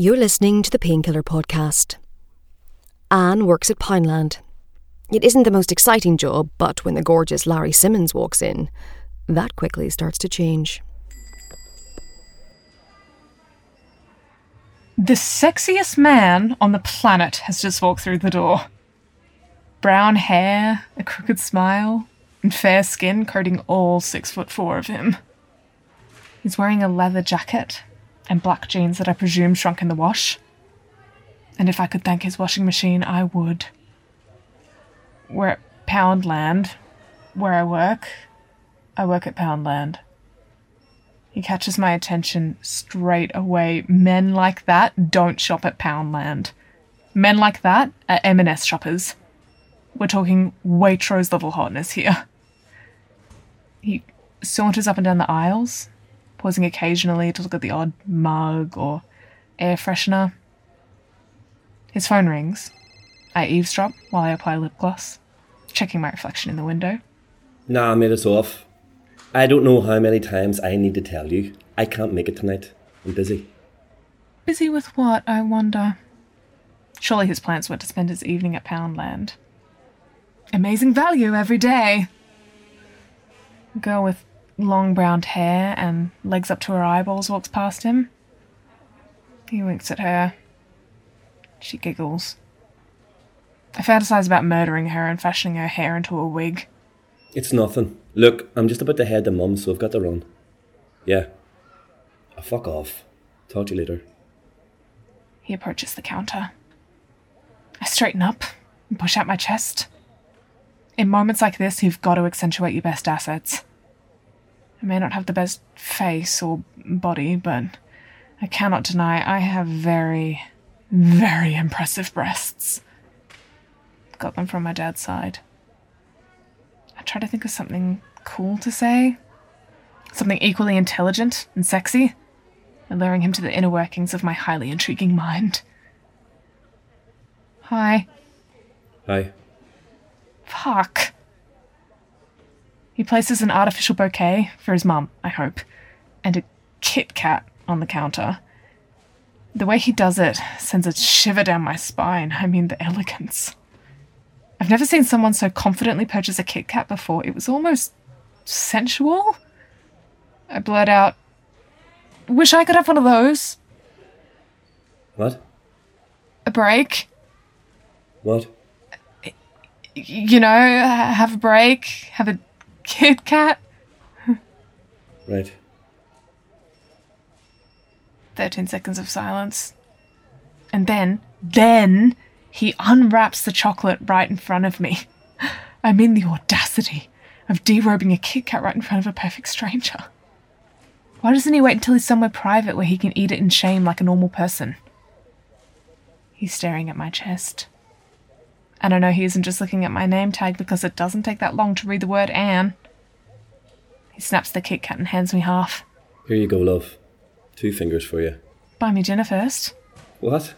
You're listening to the Painkiller Podcast. Ann works at Poundland. It isn't the most exciting job, but when the gorgeous Larry Simmons walks in, that quickly starts to change. The sexiest man on the planet has just walked through the door. Brown hair, a crooked smile, and fair skin coating all six foot four of him. He's wearing a leather jacket and black jeans that I presume shrunk in the wash. And if I could thank his washing machine, I would. We're at Poundland, where I work. I work at Poundland. He catches my attention straight away. Men like that don't shop at Poundland. Men like that are M&S shoppers. We're talking Waitrose level hotness here. He saunters up and down the aisles, pausing occasionally to look at the odd mug or air freshener. His phone rings. I eavesdrop while I apply lip gloss, checking my reflection in the window. Nah, mate, it's off. I don't know how many times I need to tell you. I can't make it tonight. I'm busy. Busy with what, I wonder? Surely his plans were to spend his evening at Poundland. Amazing value every day. A girl with long brown hair and legs up to her eyeballs walks past him. He winks at her. She giggles. I fantasize about murdering her and fashioning her hair into a wig. It's nothing. Look, I'm just about to head to mum, so I've got to run. Yeah. Oh, fuck off. Talk to you later. He approaches the counter. I straighten up and push out my chest. In moments like this, you've got to accentuate your best assets. I may not have the best face or body, but I cannot deny I have very, very impressive breasts. Got them from my dad's side. I try to think of something cool to say. Something equally intelligent and sexy, alluring him to the inner workings of my highly intriguing mind. Hi. Hi. Fuck. He places an artificial bouquet for his mum, I hope, and a Kit Kat on the counter. The way he does it sends a shiver down my spine. I mean, the elegance. I've never seen someone so confidently purchase a Kit Kat before. It was almost sensual. I blurt out, Wish I could have one of those. What? A break. What? You know, have a break, have a Kit Kat. Right. 13 seconds of silence. And then, then, he unwraps the chocolate right in front of me. I mean, the audacity of derobing a Kit Kat right in front of a perfect stranger. Why doesn't he wait until he's somewhere private where he can eat it in shame like a normal person? He's staring at my chest. And I know he isn't just looking at my name tag because it doesn't take that long to read the word Ann. He snaps the Kit Kat and hands me half. Here you go, love. Two fingers for you. Buy me dinner first. What?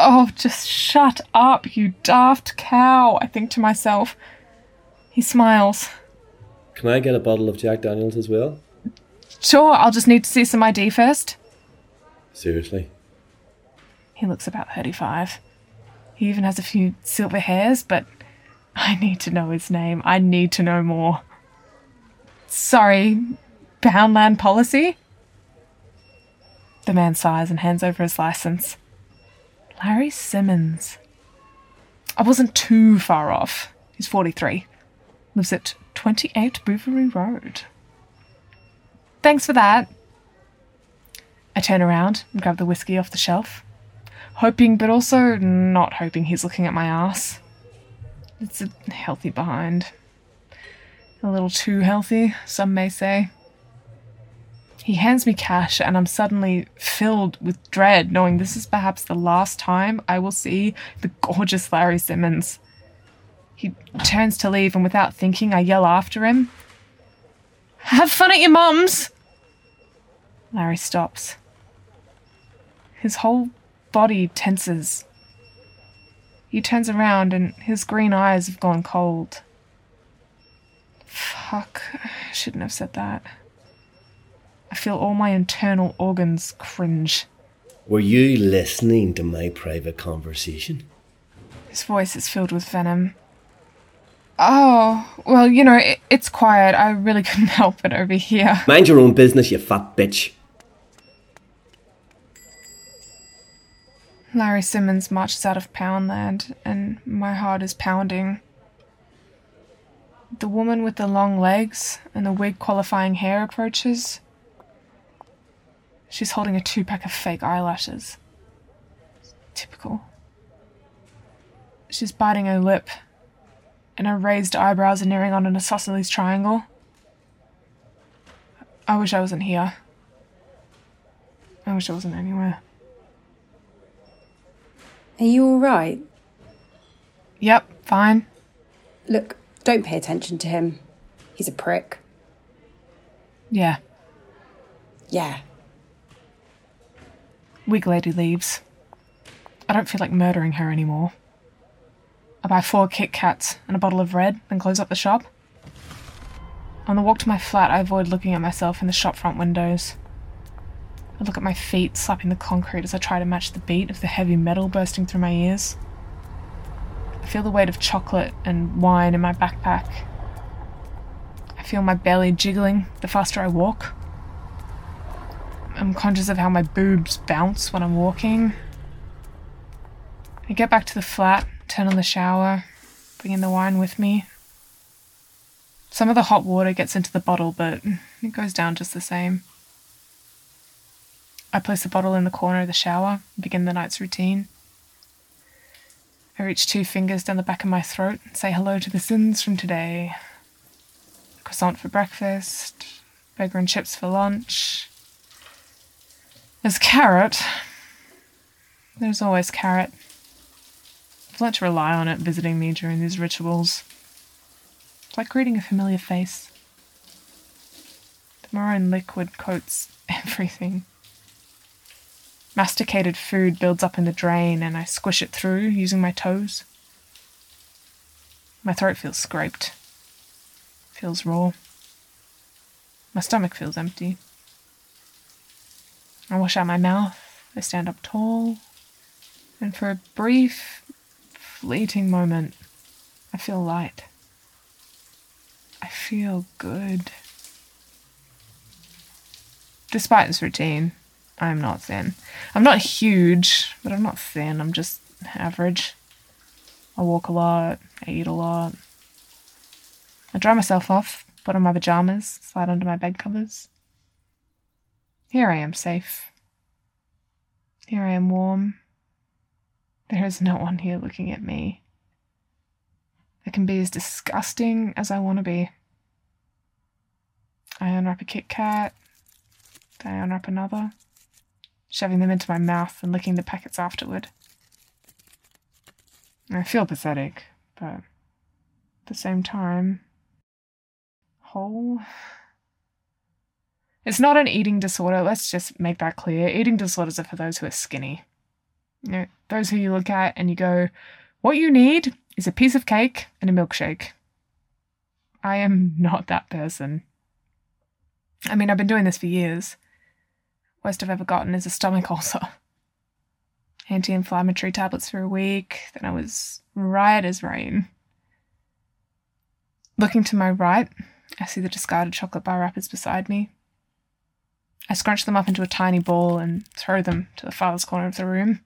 Oh, just shut up, you daft cow, I think to myself. He smiles. Can I get a bottle of Jack Daniels as well? Sure, I'll just need to see some ID first. Seriously? He looks about 35. He even has a few silver hairs, but I need to know his name. I need to know more. Sorry, Poundland policy? The man sighs and hands over his license. Larry Simmons. I wasn't too far off. He's 43. Lives at 28 Bouverie Road. Thanks for that. I turn around and grab the whiskey off the shelf, hoping but also not hoping he's looking at my ass. It's a healthy behind. A little too healthy, some may say. He hands me cash, and I'm suddenly filled with dread, knowing this is perhaps the last time I will see the gorgeous Larry Simmons. He turns to leave, and without thinking, I yell after him Have fun at your mum's! Larry stops. His whole body tenses. He turns around, and his green eyes have gone cold. Fuck, I shouldn't have said that. I feel all my internal organs cringe. Were you listening to my private conversation? His voice is filled with venom. Oh, well, you know, it, it's quiet. I really couldn't help it over here. Mind your own business, you fat bitch. Larry Simmons marches out of Poundland, and my heart is pounding. The woman with the long legs and the wig qualifying hair approaches. She's holding a two pack of fake eyelashes. Typical. She's biting her lip, and her raised eyebrows are nearing on an isosceles triangle. I wish I wasn't here. I wish I wasn't anywhere. Are you alright? Yep, fine. Look, don't pay attention to him. He's a prick. Yeah. Yeah. Wig lady leaves. I don't feel like murdering her anymore. I buy four Kit Kats and a bottle of red, then close up the shop. On the walk to my flat, I avoid looking at myself in the shop front windows. I look at my feet slapping the concrete as I try to match the beat of the heavy metal bursting through my ears. Feel the weight of chocolate and wine in my backpack. I feel my belly jiggling the faster I walk. I'm conscious of how my boobs bounce when I'm walking. I get back to the flat, turn on the shower, bring in the wine with me. Some of the hot water gets into the bottle, but it goes down just the same. I place the bottle in the corner of the shower begin the night's routine. I reach two fingers down the back of my throat and say hello to the sins from today. Croissant for breakfast, burger and chips for lunch. There's carrot. There's always carrot. I've learnt to rely on it visiting me during these rituals. It's like greeting a familiar face. The maroon liquid coats everything. Masticated food builds up in the drain, and I squish it through using my toes. My throat feels scraped, feels raw. My stomach feels empty. I wash out my mouth, I stand up tall, and for a brief, fleeting moment, I feel light. I feel good. Despite this routine, I'm not thin. I'm not huge, but I'm not thin. I'm just average. I walk a lot. I eat a lot. I dry myself off, put on my pajamas, slide under my bed covers. Here I am safe. Here I am warm. There is no one here looking at me. I can be as disgusting as I want to be. I unwrap a Kit Kat. I unwrap another shoving them into my mouth and licking the packets afterward. I feel pathetic, but at the same time, whole. It's not an eating disorder, let's just make that clear. Eating disorders are for those who are skinny. You know, those who you look at and you go, what you need is a piece of cake and a milkshake. I am not that person. I mean, I've been doing this for years. Worst I've ever gotten is a stomach ulcer. Anti inflammatory tablets for a week, then I was right as rain. Looking to my right, I see the discarded chocolate bar wrappers beside me. I scrunch them up into a tiny ball and throw them to the farthest corner of the room.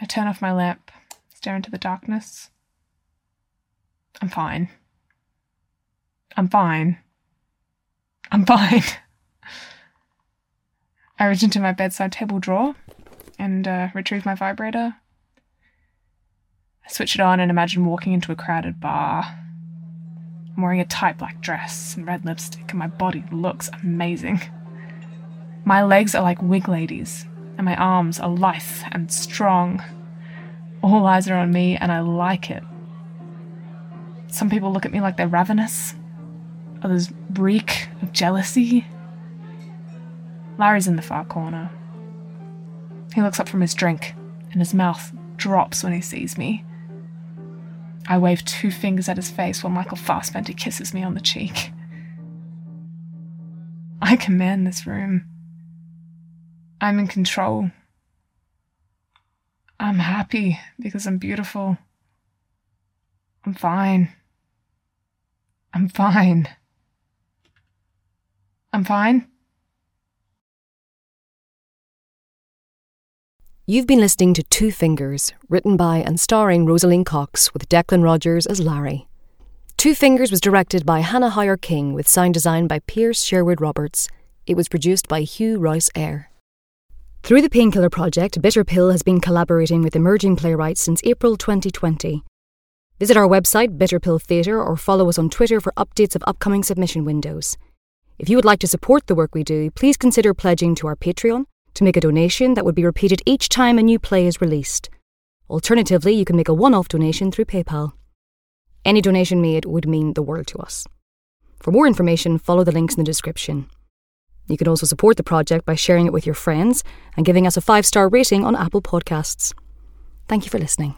I turn off my lamp, stare into the darkness. I'm fine. I'm fine. I'm fine. I reach into my bedside table drawer and uh, retrieve my vibrator. I switch it on and imagine walking into a crowded bar. I'm wearing a tight black dress and red lipstick, and my body looks amazing. My legs are like wig ladies, and my arms are lithe and strong. All eyes are on me, and I like it. Some people look at me like they're ravenous, others reek of jealousy. Larry's in the far corner. He looks up from his drink, and his mouth drops when he sees me. I wave two fingers at his face while Michael Fassbender kisses me on the cheek. I command this room. I'm in control. I'm happy because I'm beautiful. I'm fine. I'm fine. I'm fine. You've been listening to Two Fingers, written by and starring Rosaleen Cox with Declan Rodgers as Larry. Two Fingers was directed by Hannah Hauer-King with sound design by Piers Sherwood Roberts. It was produced by Hew Rous-Eyre. Through the Painkiller Project, Bitter Pill has been collaborating with emerging playwrights since April 2020. Visit our website, Bitter Pill Theatre, or follow us on Twitter for updates of upcoming submission windows. If you would like to support the work we do, please consider pledging to our Patreon to make a donation that would be repeated each time a new play is released. Alternatively, you can make a one off donation through PayPal. Any donation made would mean the world to us. For more information, follow the links in the description. You can also support the project by sharing it with your friends and giving us a five star rating on Apple Podcasts. Thank you for listening.